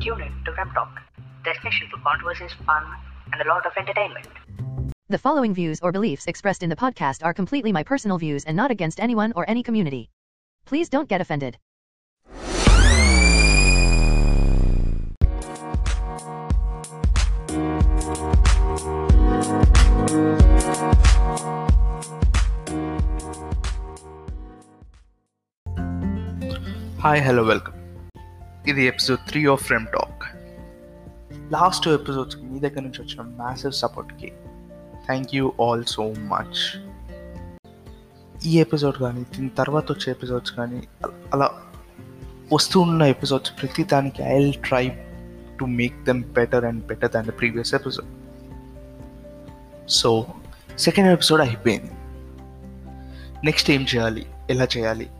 Tune in to Ram Talk, destination for conversations, fun, and a lot of entertainment. The following views or beliefs expressed in the podcast are completely my personal views and not against anyone or any community. Please don't get offended. Hi, hello, welcome. ఇది episode three of Frame Talk last two episodes మీ దగ్గర నుంచి వచ్చిన massive సపోర్ట్కి thank you all so much ఈ episode కానీ దీని తర్వాత వచ్చే episodes కానీ అలా వస్తూ ఉన్న ఎపిసోడ్స్ ప్రతి దానికి I try to make them better and better than the previous episode so second episode అయిపోయింది. నెక్స్ట్ ఏం చేయాలి? ఎలా చేయాలి?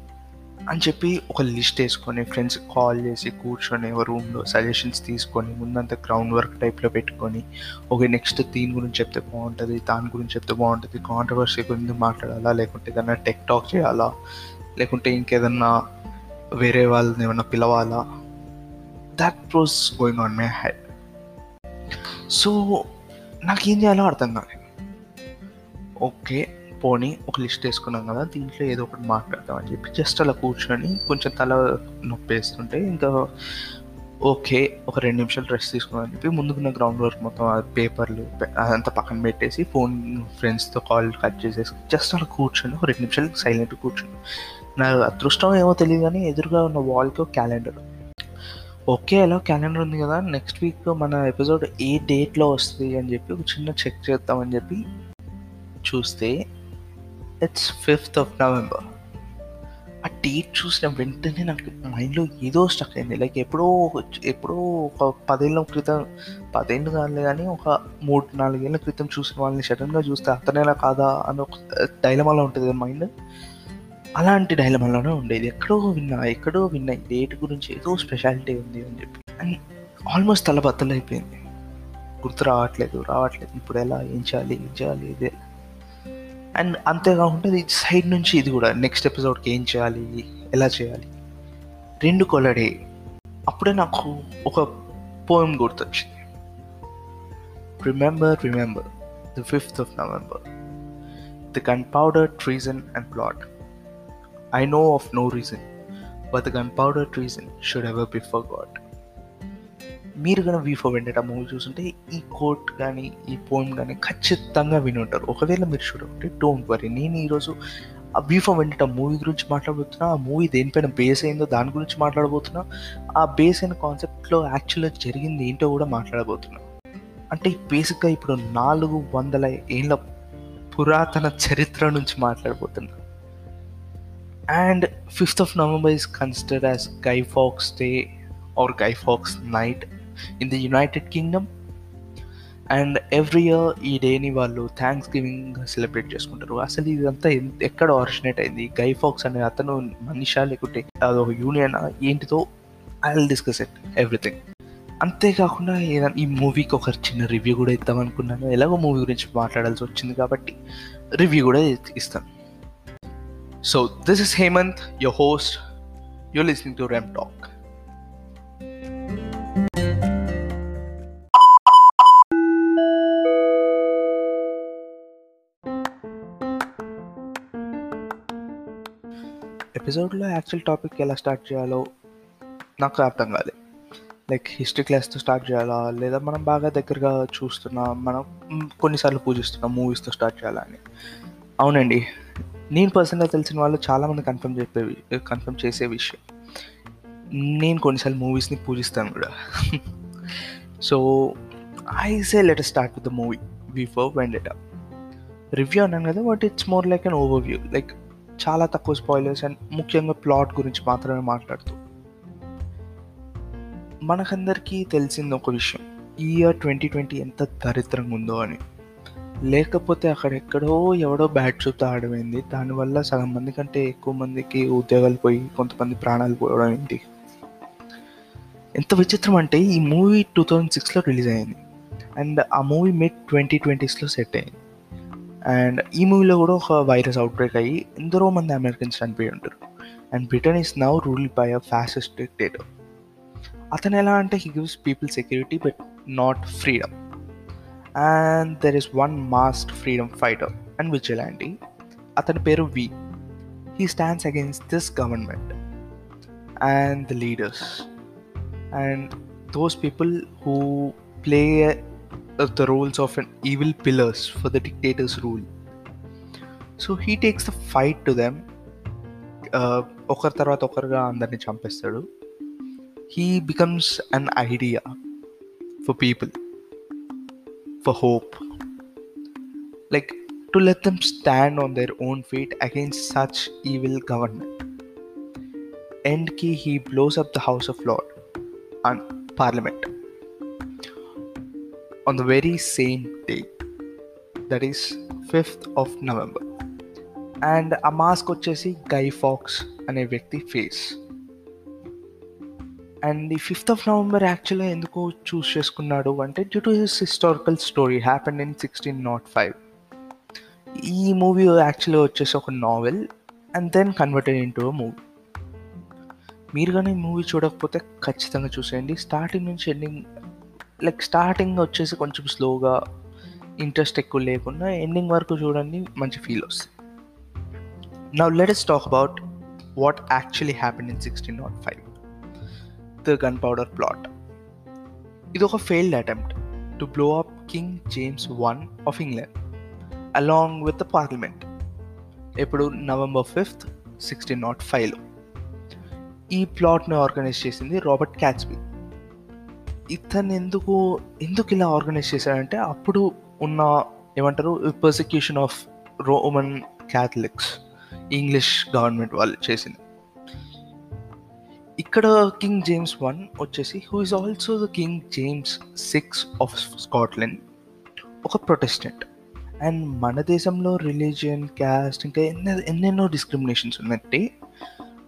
అని చెప్పి ఒక లిస్ట్ వేసుకొని ఫ్రెండ్స్ కాల్ చేసి కూర్చొని ఒక రూమ్లో సజెషన్స్ తీసుకొని ముందంతా గ్రౌండ్ వర్క్ టైప్లో పెట్టుకొని ఓకే నెక్స్ట్ దీని గురించి చెప్తే బాగుంటుంది దాని గురించి చెప్తే బాగుంటుంది కాంట్రవర్సీ గురించి మాట్లాడాలా లేకుంటే ఏదైనా టెక్ టాక్ చేయాలా లేకుంటే ఇంకేదన్నా వేరే వాళ్ళని ఏమైనా పిలవాలా? That was going on my head so నాకేం చేయాలో అర్థం కాలేదు. ఓకే పోనీ ఒక లిస్ట్ వేసుకున్నాం కదా దీంట్లో ఏదో ఒకటి మాట్లాడదాం అని చెప్పి జస్ట్ అలా కూర్చొని కొంచెం తల నొప్పి వేస్తుంటే ఇంకా ఓకే ఒక రెండు నిమిషాలు రెస్ట్ తీసుకుందాం అని చెప్పి ముందుకున్న గ్రౌండ్ వర్క్ మొత్తం పేపర్లు పె- అదంతా పక్కన పెట్టేసి ఫోన్ ఫ్రెండ్స్తో కాల్ కట్ చేసేసి జస్ట్ అలా కూర్చొని ఒక రెండు నిమిషాలు సైలెంట్ కూర్చొని. నా అదృష్టం ఏమో తెలియదు కానీ ఎదురుగా ఉన్న వాల్కి ఒక క్యాలెండర్ ఓకే ఎలా క్యాలెండర్ ఉంది కదా నెక్స్ట్ వీక్ మన ఎపిసోడ్ ఏ డేట్లో వస్తుంది అని చెప్పి ఒక చిన్న చెక్ చేద్దామని చెప్పి చూస్తే ఇట్స్ ఫిఫ్త్ ఆఫ్ నవంబర్ ఆ డేట్ చూసిన వెంటనే నాకు మైండ్లో ఏదో స్టక్ అయింది. లైక్ ఎప్పుడో ఎప్పుడో ఒక పదేళ్ళ క్రితం పదేళ్ళు కాదులే కానీ ఒక మూడు నాలుగేళ్ళ క్రితం చూసిన వాళ్ళని సడన్గా చూస్తే అతనేలా కాదా అని ఒక డైలమాలో ఉంటుంది మైండ్ అలాంటి డైలమాలోనే ఉండేది. ఎక్కడో విన్నా ఎక్కడో విన్నా ఈ డేట్ గురించి ఏదో స్పెషాలిటీ ఉంది అని చెప్పి. అండ్ ఆల్మోస్ట్ తల బద్దలు అయిపోయింది గుర్తు రావట్లేదు రావట్లేదు. ఇప్పుడు ఎలా ఏం చేయాలి ఏం చేయాలి ఇదే. అండ్ అంతేకాకుండా ఇది సైడ్ నుంచి ఇది కూడా నెక్స్ట్ ఎపిసోడ్కి ఏం చేయాలి ఎలా చేయాలి? రెండు కొలడే. అప్పుడే నాకు ఒక పోయం గుర్తొచ్చింది. Remember remember the fifth of November the gunpowder treason and plot I know of no reason but the gunpowder treason should ever be forgot మీరు కనుక వీ ఫోర్ మూవీ చూస్తుంటే ఈ కోట్ కానీ ఈ పోయం కానీ ఖచ్చితంగా విని ఉంటారు. ఒకవేళ మీరు చూడండి డోంట్ వరీ నేను ఈరోజు ఆ వీ ఫోర్ మూవీ గురించి మాట్లాడబోతున్నా ఆ మూవీ దేనిపైన బేస్ అయిందో దాని గురించి మాట్లాడబోతున్నా ఆ బేస్ అయిన కాన్సెప్ట్లో యాక్చువల్గా జరిగింది ఏంటో కూడా మాట్లాడబోతున్నా. అంటే బేసిక్గా ఇప్పుడు నాలుగు వందల ఏళ్ళ పురాతన చరిత్ర నుంచి మాట్లాడబోతున్నా. And fifth of November is considered as Guy Fawkes day or Guy Fawkes night in the United Kingdom and every year ఈ డేని వాళ్ళు థ్యాంక్స్ గివింగ్ సెలబ్రేట్ చేసుకుంటారు. అసలు ఇదంతా ఎన్- ఎక్కడ ఆరిజినేట్ అయింది? గైఫాక్స్ అనే అతను మనిషా లేకుంటే అదొక యూనియన్ ఏంటిదో? I will discuss it everything అంతేకాకుండా ఏదైనా ఈ మూవీకి ఒక చిన్న రివ్యూ కూడా ఇద్దాం అనుకున్నాను. ఎలాగో మూవీ గురించి మాట్లాడాల్సి వచ్చింది కాబట్టి రివ్యూ కూడా ఇస్తాను. So this is Hemanth your host you listening to Frame Talk ఎపిసోడ్లో యాక్చువల్ టాపిక్ ఎలా స్టార్ట్ చేయాలో నాకు అర్థం కాలేదు లైక్ హిస్టరీ క్లాస్తో స్టార్ట్ చేయాలా? లేదా మనం బాగా దగ్గరగా చూస్తున్నా మనం కొన్నిసార్లు పూజిస్తున్నాం మూవీస్తో స్టార్ట్ చేయాలా అని. అవునండి. నేను పర్సనల్గా తెలిసిన వాళ్ళు చాలామంది కన్ఫర్మ్ చెప్పే కన్ఫర్మ్ చేసే విషయం. నేను కొన్నిసార్లు మూవీస్ని పూజిస్తాను కూడా. So I say let start with the movie. V for Vendetta. Review అన్నాను కదా but it's more like an overview like చాలా తక్కువ స్పాయిలర్స్ అండ్ ముఖ్యంగా ప్లాట్ గురించి మాత్రమే మాట్లాడుతూ. మనకందరికీ తెలిసింది ఒక విషయం. ఈ ఇయర్ ట్వంటీ ట్వంటీ ఎంత దరిద్రంగా ఉందో అని. లేకపోతే అక్కడెక్కడో ఎవడో బ్యాట్ చూపుతూ ఆడమైంది. దానివల్ల సగం మంది కంటే ఎక్కువ మందికి ఉద్యోగాలు పోయి కొంతమంది ప్రాణాలు పోవడం ఏంటి? ఎంత విచిత్రం అంటే ఈ మూవీ టూ థౌజండ్ సిక్స్లో రిలీజ్ అయింది. అండ్ ఆ మూవీ మిడ్ ట్వంటీ ట్వంటీస్లో సెట్ అయింది. అండ్ ఈ మూవీలో కూడా ఒక వైరస్ అవుట్బ్రేక్ అయ్యి ఎందరో మంది అమెరికన్స్ చనిపోయి ఉంటారు and Britain is now ruled by a fascist dictator అతను ఎలా అంటే he gives people security but not freedom and there is one masked freedom fighter and vigilante అతని పేరు V he stands against this government and the leaders and those people who play uh, the roles of an evil pillars for the dictator's rule. So he takes the fight to them. Uh, ఒకరి తర్వాత ఒకరుగా అందరిని చంపేస్తాడు he becomes an idea for people for hope like to let them stand on their own feet against such evil government ఎండ్కి he blows up the house of lord and parliament on the very same date. That is 5th of november. And ఆ mask వచ్చేసి Guy Fawkes అనే వ్యక్తి face and ఈ fifth of November యాక్చువల్గా ఎందుకు choose చేసుకున్నాడు అంటే due to his historical story happen in sixteen nought five ఈ మూవీ యాక్చువల్గా వచ్చేసి ఒక novel and then converted in to a movie మీరు కానీ మూవీ చూడకపోతే ఖచ్చితంగా చూసేయండి. స్టార్టింగ్ నుంచి ఎండింగ్ లైక్ స్టార్టింగ్ వచ్చేసి కొంచెం స్లోగా ఇంట్రెస్ట్ ఎక్కువ లేకుండా ఎండింగ్ వరకు చూడండి మంచి ఫీల్ వస్తుంది. Now let talk about what actually happen in sixteen nought five the gunpowder plot ఇది ఒక failed attempt to blow up King James one of England along with the parliament ఇప్పుడు November fifth sixteen nought ఫైవ్లో ఈ ప్లాట్ని organise చేసింది Robert క్యాచ్బీ ఇతను ఎందుకు ఎందుకు ఇలా ఆర్గనైజ్ చేశాడంటే అప్పుడు ఉన్న ఏమంటారు persecution of Roman Catholics English government వాళ్ళు చేసింది. ఇక్కడ కింగ్ జేమ్స్ వన్ వచ్చేసి who is also the King James six of Scotland ఒక ప్రొటెస్టెంట్ అండ్ మన దేశంలో రిలీజియన్ క్యాస్ట్ ఇంకా ఎన్నో ఎన్నెన్నో డిస్క్రిమినేషన్స్ ఉన్నట్టే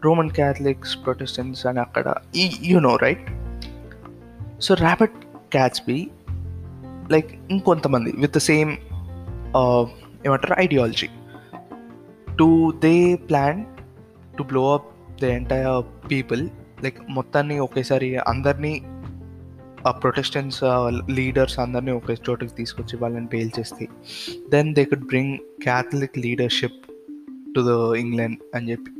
రోమన్ క్యాథలిక్స్ ప్రొటెస్టెంట్స్ అని అక్కడ you know right so Robert Catesby like ఇంకొంతమంది విత్ ద సేమ్ ఏమంటారు ideology to they plan to blow up the entire people like మొత్తాన్ని ఒకేసారి అందరినీ ప్రొటెస్టెంట్స్ లీడర్స్ అందరినీ ఒకే చోటుకి తీసుకొచ్చి వాళ్ళని బెయిల్ చేస్తే then they could bring Catholic leadership to the England అని చెప్పి.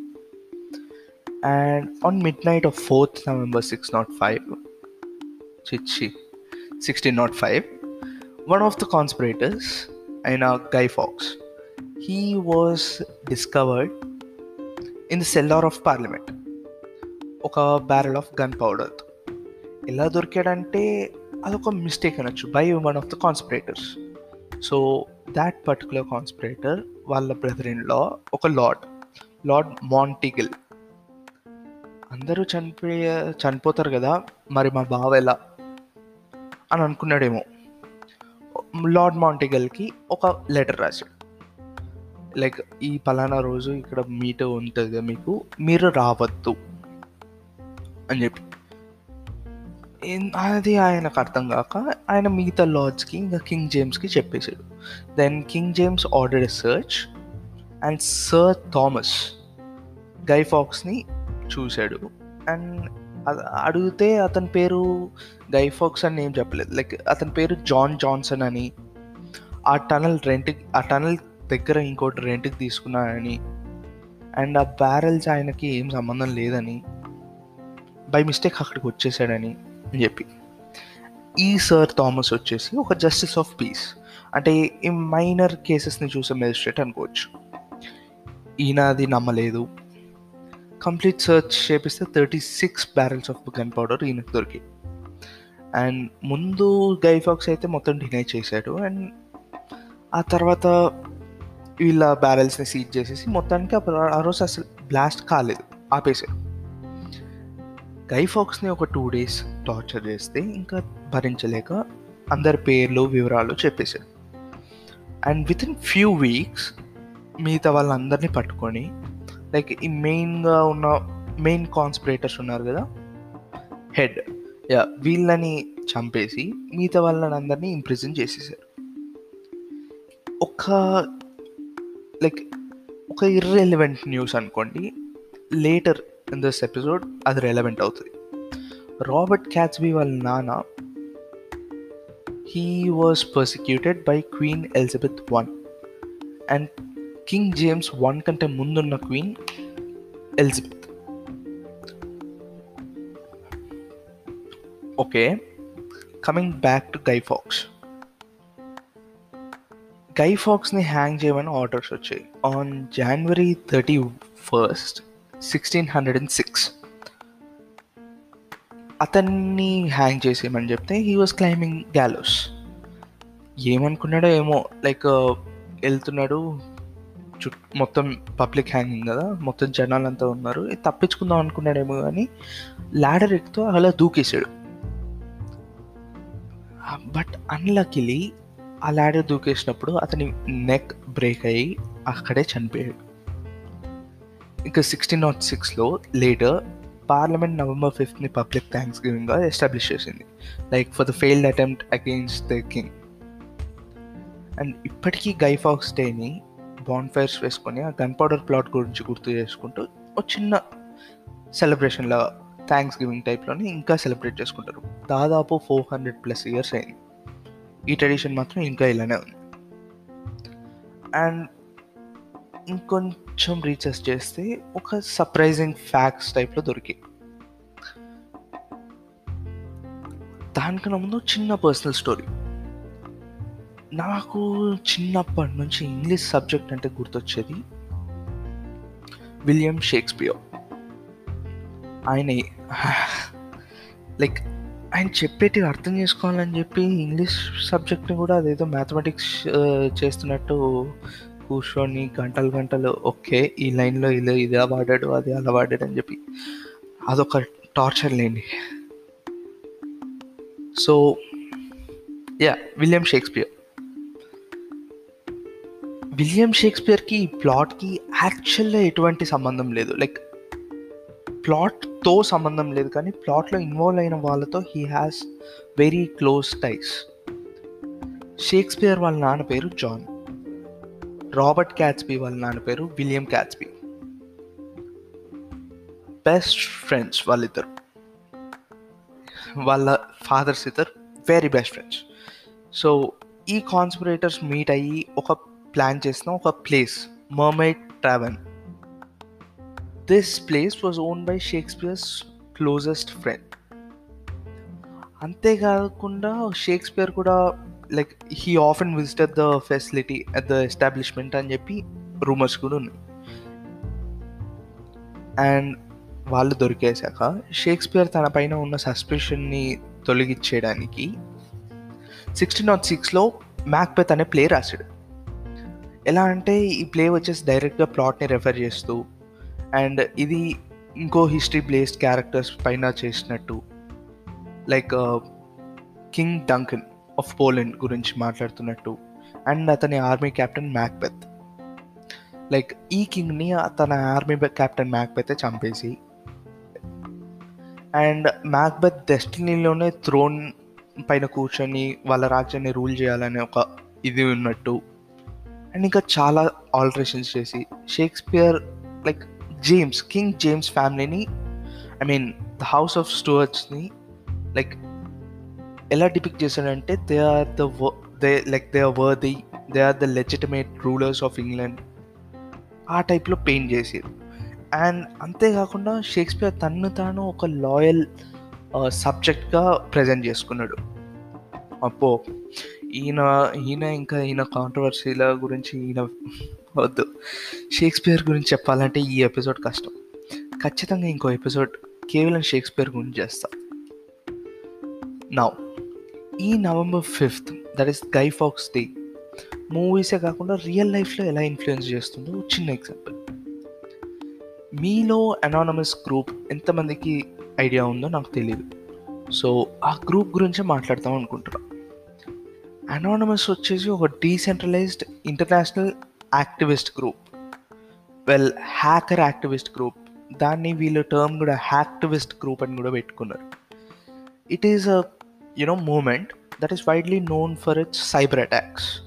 And on midnight of 4th November చిచ్చి sixteen naught five one of the conspirators అయిన Guy Fawkes he was discovered in the cellar of parliament ఒక barrel of gun powder ఎలా దొరికాడంటే అదొక mistake అనొచ్చు by one of the conspirators so that particular conspirator వాళ్ళ brother ఇన్లో ఒక lord lord మాంటిగిల్ అందరూ చనిపోయే చనిపోతారు కదా మరి మా బావ ఎలా? అని అనుకున్నాడేమో. లార్డ్ మాంటిగల్కి ఒక లెటర్ రాశాడు. లైక్ ఈ పలానా రోజు ఇక్కడ మీట్ ఉంటుంది మీకు మీరు రావద్దు అని చెప్పి. అది ఆయనకు అర్థం కాక ఆయన మిగతా లార్డ్స్కి ఇంకా కింగ్ జేమ్స్కి చెప్పేశాడు. Then King James order search and Sir Thomas Guy ఫాక్స్ని చూశాడు. అండ్ అడిగితే అతని పేరు గైఫాక్స్ అని ఏం చెప్పలేదు. లైక్ అతని పేరు జాన్ జాన్సన్ అని ఆ టనల్ రెంట్ ఆ టనల్ దగ్గర ఇంకోటి రెంట్కి తీసుకున్నానని అండ్ ఆ బ్యారెల్స్ ఆయనకి ఏం సంబంధం లేదని బై మిస్టేక్ అక్కడికి వచ్చేసాడని అని చెప్పి. ఈ సర్ థామస్ వచ్చేసి ఒక జస్టిస్ ఆఫ్ పీస్ అంటే ఈ మైనర్ కేసెస్ని చూసే మెజిస్ట్రేట్ అనుకోవచ్చు. ఈయన అది నమ్మలేదు. కంప్లీట్ సర్చ్ చేపిస్తే thirty six barrels of gunpowder ఈయనకు దొరికి అండ్ ముందు గైఫాక్స్ అయితే మొత్తం డినై చేశాడు. అండ్ ఆ తర్వాత వీళ్ళ బ్యారెల్స్ని సీజ్ చేసేసి మొత్తానికి అప్పుడు ఆ రోజు అసలు బ్లాస్ట్ కాలేదు. ఆపేశారు. గైఫాక్స్ని ఒక టూ డేస్ టార్చర్ చేస్తే ఇంకా భరించలేక అందరి పేర్లు వివరాలు చెప్పేశాడు and with in few weeks మిగతా వాళ్ళందరినీ పట్టుకొని లైక్ ఈ మెయిన్గా ఉన్న మెయిన్ కాన్స్పిరేటర్స్ ఉన్నారు కదా? హెడ్ యా వీళ్ళని చంపేసి మిగతా వాళ్ళని అందరినీ ఇంప్రిజన్ చేసేసారు. ఒక లైక్ ఒక ఇర్రెలివెంట్ న్యూస్ అనుకోండి. లేటర్ ఇన్ దిస్ ఎపిసోడ్ అది రెలవెంట్ అవుతుంది. రాబర్ట్ క్యాచ్బీ వాళ్ళ నాన్న he was persecuted by Queen Elizabeth one and King James one కంటే ముందున్న Queen Elizabeth okay coming back to Guy Fawkes Guy ఫాక్స్ని hang చేయమని orders వచ్చాయి. On January thirty first sixteen hundred and six అతన్ని hang చేసేయమని చెప్తే he was climbing gallows ఏమనుకున్నాడో ఏమో like వెళ్తున్నాడు మొత్తం పబ్లిక్ హ్యాంగింగ్ కదా మొత్తం జనాలంతా ఉన్నారు. ఇది తప్పించుకుందాం అనుకున్నాడేమో కానీ ల్యాడర్ ఎక్కుతో అలా దూకేశాడు. బట్ అన్లకిలీ ఆ ల్యాడర్ దూకేసినప్పుడు అతని నెక్ బ్రేక్ అయ్యి అక్కడే చనిపోయాడు. ఇంకా సిక్స్టీన్ నాట్ సిక్స్లో లేటర్ పార్లమెంట్ నవంబర్ ఫిఫ్త్ని పబ్లిక్ థ్యాంక్స్ గివింగ్గా ఎస్టాబ్లిష్ చేసింది. Like for the failed attempt against the king and ఇప్పటికీ గైఫాక్స్ డేని బాండ్ ఫైర్స్ వేసుకొని ఆ గన్ పౌడర్ ప్లాట్ గురించి గుర్తు చేసుకుంటూ ఒక చిన్న సెలబ్రేషన్లా థ్యాంక్స్ గివింగ్ టైప్లోనే ఇంకా సెలబ్రేట్ చేసుకుంటారు. దాదాపు ఫోర్ హండ్రెడ్ ప్లస్ ఇయర్స్ అయింది. ఈ ట్రెడిషన్ మాత్రం ఇంకా ఇలానే ఉంది. అండ్ ఇంకొంచెం రీసెర్చ్ చేస్తే ఒక సర్ప్రైజింగ్ ఫ్యాక్ట్స్ టైప్లో దొరికి. దానికన్నా ముందు చిన్న పర్సనల్ స్టోరీ నాకు చిన్నప్పటి నుంచి ఇంగ్లీష్ సబ్జెక్ట్ అంటే గుర్తొచ్చేది విలియం షేక్స్పియర్. ఆయన లైక్ ఆయన చెప్పేటి అర్థం చేసుకోవాలని చెప్పి ఇంగ్లీష్ సబ్జెక్ట్ని కూడా అదేదో మ్యాథమెటిక్స్ చేస్తున్నట్టు కూర్చొని గంటలు గంటలు ఓకే ఈ లైన్లో ఇలా ఇది ఇలా వాడాడు అది అలా వాడాడు అని చెప్పి అదొక టార్చర్ లేండి. So yeah William Shakespeare. William షేక్స్పియర్కి ఈ ప్లాట్కి యాక్చువల్గా ఎటువంటి సంబంధం లేదు. లైక్ ప్లాట్తో సంబంధం లేదు కానీ ప్లాట్లో ఇన్వాల్వ్ అయిన వాళ్ళతో he has very close ties. Shakespeare వాళ్ళ నాన్న పేరు జాన్. రాబర్ట్ క్యాట్స్బీ వాళ్ళ నాన్న పేరు విలియం క్యాట్స్బీ బెస్ట్ ఫ్రెండ్స్ వాళ్ళిద్దరు. వాళ్ళ ఫాదర్స్ ఇద్దరు వెరీ బెస్ట్ ఫ్రెండ్స్. సో ఈ కాన్స్పిరేటర్స్ మీట్ అయ్యి ఒక ప్లాన్ చేసిన ఒక place Mermaid Tavern this place was own by Shakespeare's closest friend అంతేకాకుండా షేక్స్పియర్ కూడా like he often visited the facility at the establishment అని చెప్పి రూమర్స్ కూడా ఉన్నాయి. అండ్ వాళ్ళు దొరికేశాక షేక్స్పియర్ తన పైన ఉన్న సస్పెషన్ని తొలగించేయడానికి సిక్స్టీన్ నాట్ సిక్స్లో మ్యాక్బెత్ అనే ప్లే రాశాడు. ఎలా అంటే ఈ ప్లే వచ్చేసి డైరెక్ట్గా ప్లాట్ని రెఫర్ చేస్తూ అండ్ ఇది ఇంకో హిస్టరీ ప్లేస్డ్ క్యారెక్టర్స్ పైన చేసినట్టు. Like king Duncan of Poland గురించి మాట్లాడుతున్నట్టు అండ్ అతని ఆర్మీ కెప్టెన్ మ్యాక్బెత్. లైక్ ఈ కింగ్ని తన ఆర్మీ కెప్టెన్ మ్యాక్బెత్ చంపేసి అండ్ మ్యాక్బెత్ డెస్టినీలోనే థ్రోన్ పైన కూర్చొని వాళ్ళ రాజ్యాన్ని రూల్ చేయాలనే ఒక ఇది ఉన్నట్టు అండ్ ఇంకా చాలా ఆల్టరేషన్స్ చేసి Shakespeare like James king James ఫ్యామిలీని I mean the house of స్టూవర్ట్స్ని like ఎలా డిపిక్ట్ చేశాడంటే they are the they like they are worthy they are the legitimate rulers of England ఆ టైప్లో పెయింట్ చేసేది. అండ్ అంతేకాకుండా షేక్స్పియర్ తన్ను తాను ఒక లాయల్ సబ్జెక్ట్గా ప్రజెంట్ చేసుకున్నాడు. అప్పో ఈయన ఈయన ఇంకా ఈయన కాంట్రవర్సీల గురించి ఈయన వద్దు. షేక్స్పియర్ గురించి చెప్పాలంటే ఈ ఎపిసోడ్ కష్టం. ఖచ్చితంగా ఇంకో ఎపిసోడ్ కేవలం షేక్స్పియర్ గురించి చేస్తా. నా ఈ November fifth that is Guy Fawkes day మూవీసే కాకుండా రియల్ లైఫ్లో ఎలా ఇన్ఫ్లుయెన్స్ చేస్తుందో చిన్న ఎగ్జాంపుల్ మీలో అనానమస్ గ్రూప్ ఎంతమందికి ఐడియా ఉందో నాకు తెలియదు సో ఆ గ్రూప్ గురించే మాట్లాడతాం అనుకుంటున్నాం. అనానమస్ వచ్చేసి ఒక decentralized international activist group well hacker activist group దాన్ని వీళ్ళు టర్మ్ కూడా హ్యాక్టివిస్ట్ గ్రూప్ అని కూడా పెట్టుకున్నారు. It is a you know moment that is widely known for its cyber attacks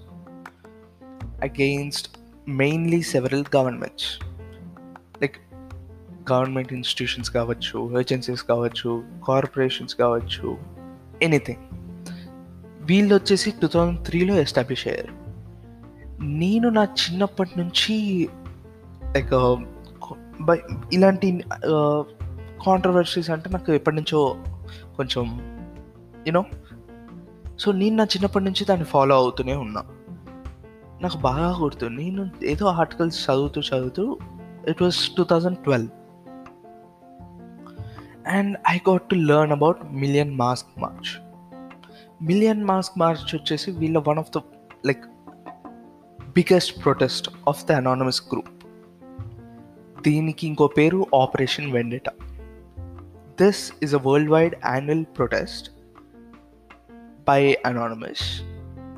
against mainly several governments like government institutions కావచ్చు agencies కావచ్చు corporations కావచ్చు anything వీళ్ళు వచ్చేసి టూ థౌజండ్ త్రీలో ఎస్టాబ్లిష్ అయ్యారు. నేను నా చిన్నప్పటి నుంచి లైక్ uh, బై ఇలాంటి uh, కాంట్రవర్సీస్ అంటే నాకు ఎప్పటి నుంచో కొంచెం యూనో సో నేను నా చిన్నప్పటి నుంచి దాన్ని ఫాలో అవుతూనే ఉన్నా. నాకు బాగా గుర్తు నేను ఏదో ఆర్టికల్స్ చదువుతూ చదువుతూ it was two thousand twelve and I got to learn about Million Mask March Million Mask March వచ్చేసి వీళ్ళ one of the like biggest protest of the Anonymous group దీనికి ఇంకో పేరు Operation Vendetta this is a world wide annual protest by Anonymous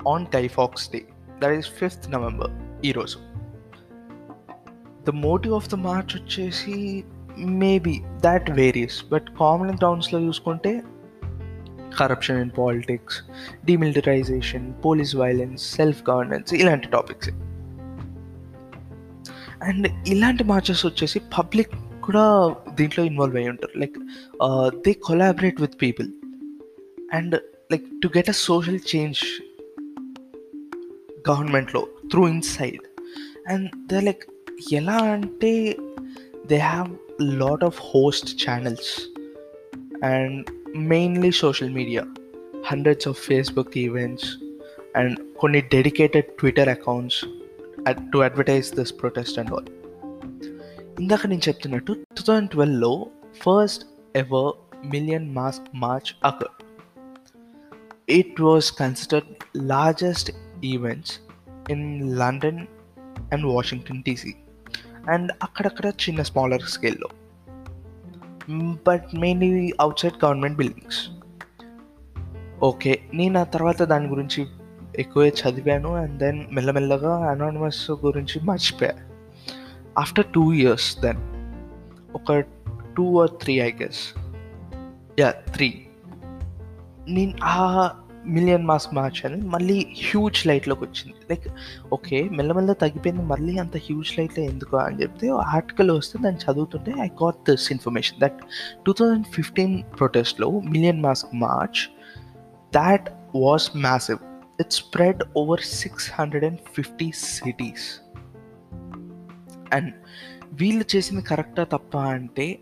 on Guy Fawkes day that is fifth November ఈరోజు the motive of the march వచ్చేసి maybe that various but common గ్రౌండ్స్లో చూసుకుంటే corruption in politics demilitarization police violence self governance ఇలాంటి topics and ఇలాంటి marches వచ్చేసి public కూడా దీంట్లో involve అయ్యి ఉంటారు. Like they collaborate with people and like to get a social change గవర్నమెంట్లో through inside and they like ఎలా అంటే they have lot of host channels and mainly social media hundreds of Facebook events and కొన్ని dedicated Twitter accounts to advertise this protest and all ఇందాక నేను చెప్తున్నట్టు two thousand ట్వెల్వ్లో first ever Million Mask March occur it was considered largest events in London and Washington DC and అక్కడక్కడ చిన్న smaller స్కేల్లో but mainly outside government buildings okay నేను ఆ తర్వాత దాని గురించి ఎక్కువే చదివాను అండ్ దెన్ మెల్లమెల్లగా అనానమస్ గురించి మర్చిపోయా. ఆఫ్టర్ టూ ఇయర్స్ దెన్ ఒక two or three I guess yeah three నేను ఆ మిలియన్ మాస్ మార్చ్ అని మళ్ళీ హ్యూజ్ లైట్లోకి వచ్చింది. లైక్ ఓకే మెల్లమెల్ల తగ్గిపోయింది మళ్ళీ అంత హ్యూజ్ లైట్లో ఎందుకు అని చెప్తే ఆర్టికల్ వస్తే దాన్ని చదువుతుంటే I got this information that two thousand fifteen ప్రొటెస్ట్లో million mass march that was massive it spread over six hundred and fifty cities and వీళ్ళు చేసింది కరెక్టా తప్ప అంటే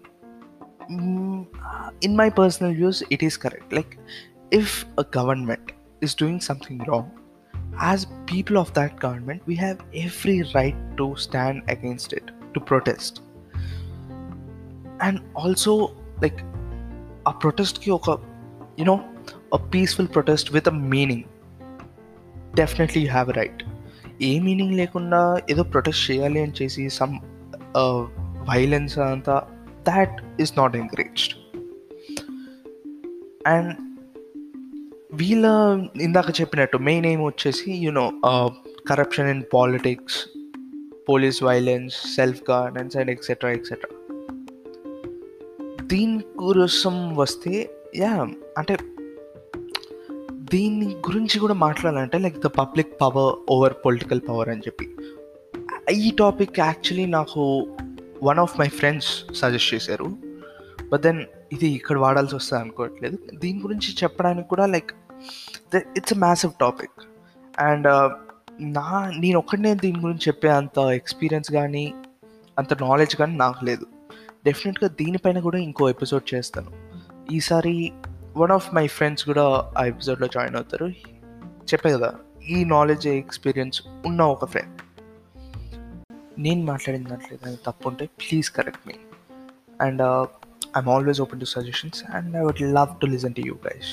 in my personal views it is correct like if a government is doing something wrong, as people of that government, we have every right to stand against it, to protest. And also, like, a protest ki oka, you know, a peaceful protest with a meaning. Definitely you have a right. A meaning లేకుండా ఏదో protest చేయాలి అని చేసి some violence అంతా that is not encouraged and వీళ్ళ ఇందాక చెప్పినట్టు main ఏం వచ్చేసి you know corruption in politics police violence self governance and et cetera et cetera దీని కోసం వస్తే యా అంటే దీని గురించి కూడా మాట్లాడాలంటే like the public power over political power అని చెప్పి. ఈ టాపిక్ యాక్చువల్లీ నాకు one of my friends suggest చేశారు. బట్ దెన్ ఇది ఇక్కడ వాడాల్సి వస్తుంది అనుకోవట్లేదు. దీని గురించి చెప్పడానికి కూడా like it's a massive topic and నా నేను ఒక్కడనే దీని గురించి చెప్పే అంత ఎక్స్పీరియన్స్ కానీ అంత నాలెడ్జ్ కానీ నాకు లేదు. డెఫినెట్గా దీనిపైన కూడా ఇంకో ఎపిసోడ్ చేస్తాను. ఈసారి వన్ ఆఫ్ మై ఫ్రెండ్స్ కూడా ఆ ఎపిసోడ్లో జాయిన్ అవుతారు. చెప్పే కదా ఈ నాలెడ్జ్ ఎక్స్పీరియన్స్ ఉన్న ఒక ఫ్రెండ్ నేను మాట్లాడిన దాంట్లో ఏదైనా తప్పు ఉంటే please correct me and I'm always open to suggestions and I would love to listen to you guys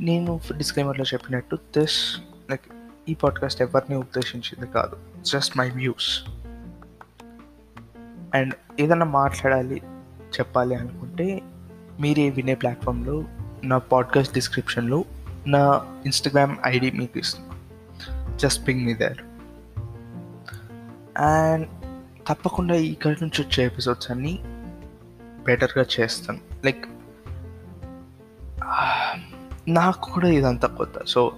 నేను డిస్క్లైమర్లో చెప్పినట్టు దిస్ లైక్ ఈ పాడ్కాస్ట్ ఎవరిని ఉద్దేశించింది కాదు. జస్ట్ మై వ్యూస్ అండ్ ఏదైనా మాట్లాడాలి చెప్పాలి అనుకుంటే మీరే వినే ప్లాట్ఫామ్లో నా పాడ్కాస్ట్ డిస్క్రిప్షన్లో నా ఇన్స్టాగ్రామ్ ఐడి మీకు ఇస్తున్నాను just ping me there and తప్పకుండా ఇక్కడి నుంచి వచ్చే ఎపిసోడ్స్ అన్నీ బెటర్గా చేస్తాను. లైక్ నాకు కూడా ఇదంతా కొత్త. So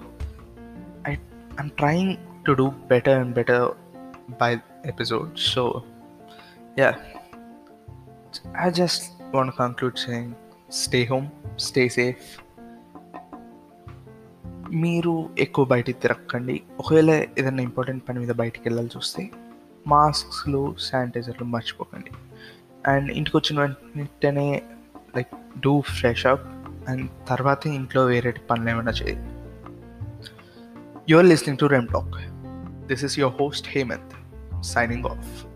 I I'm trying to do better and better by episode so yeah I just want conclude saying stay home stay safe మీరు ఎక్కువ బయటికి తిరగకండి. ఒకవేళ ఏదైనా ఇంపార్టెంట్ పని మీద బయటికి వెళ్ళాల్సి వస్తే మాస్క్స్లు శానిటైజర్లు మర్చిపోకండి. అండ్ ఇంటికి వచ్చిన వెంటనే like do fresh up and తర్వాత ఇంట్లో వేరే పనులు ఏమైనా చేయి. You are listening to Rem Talk this is your host Hemanth signing off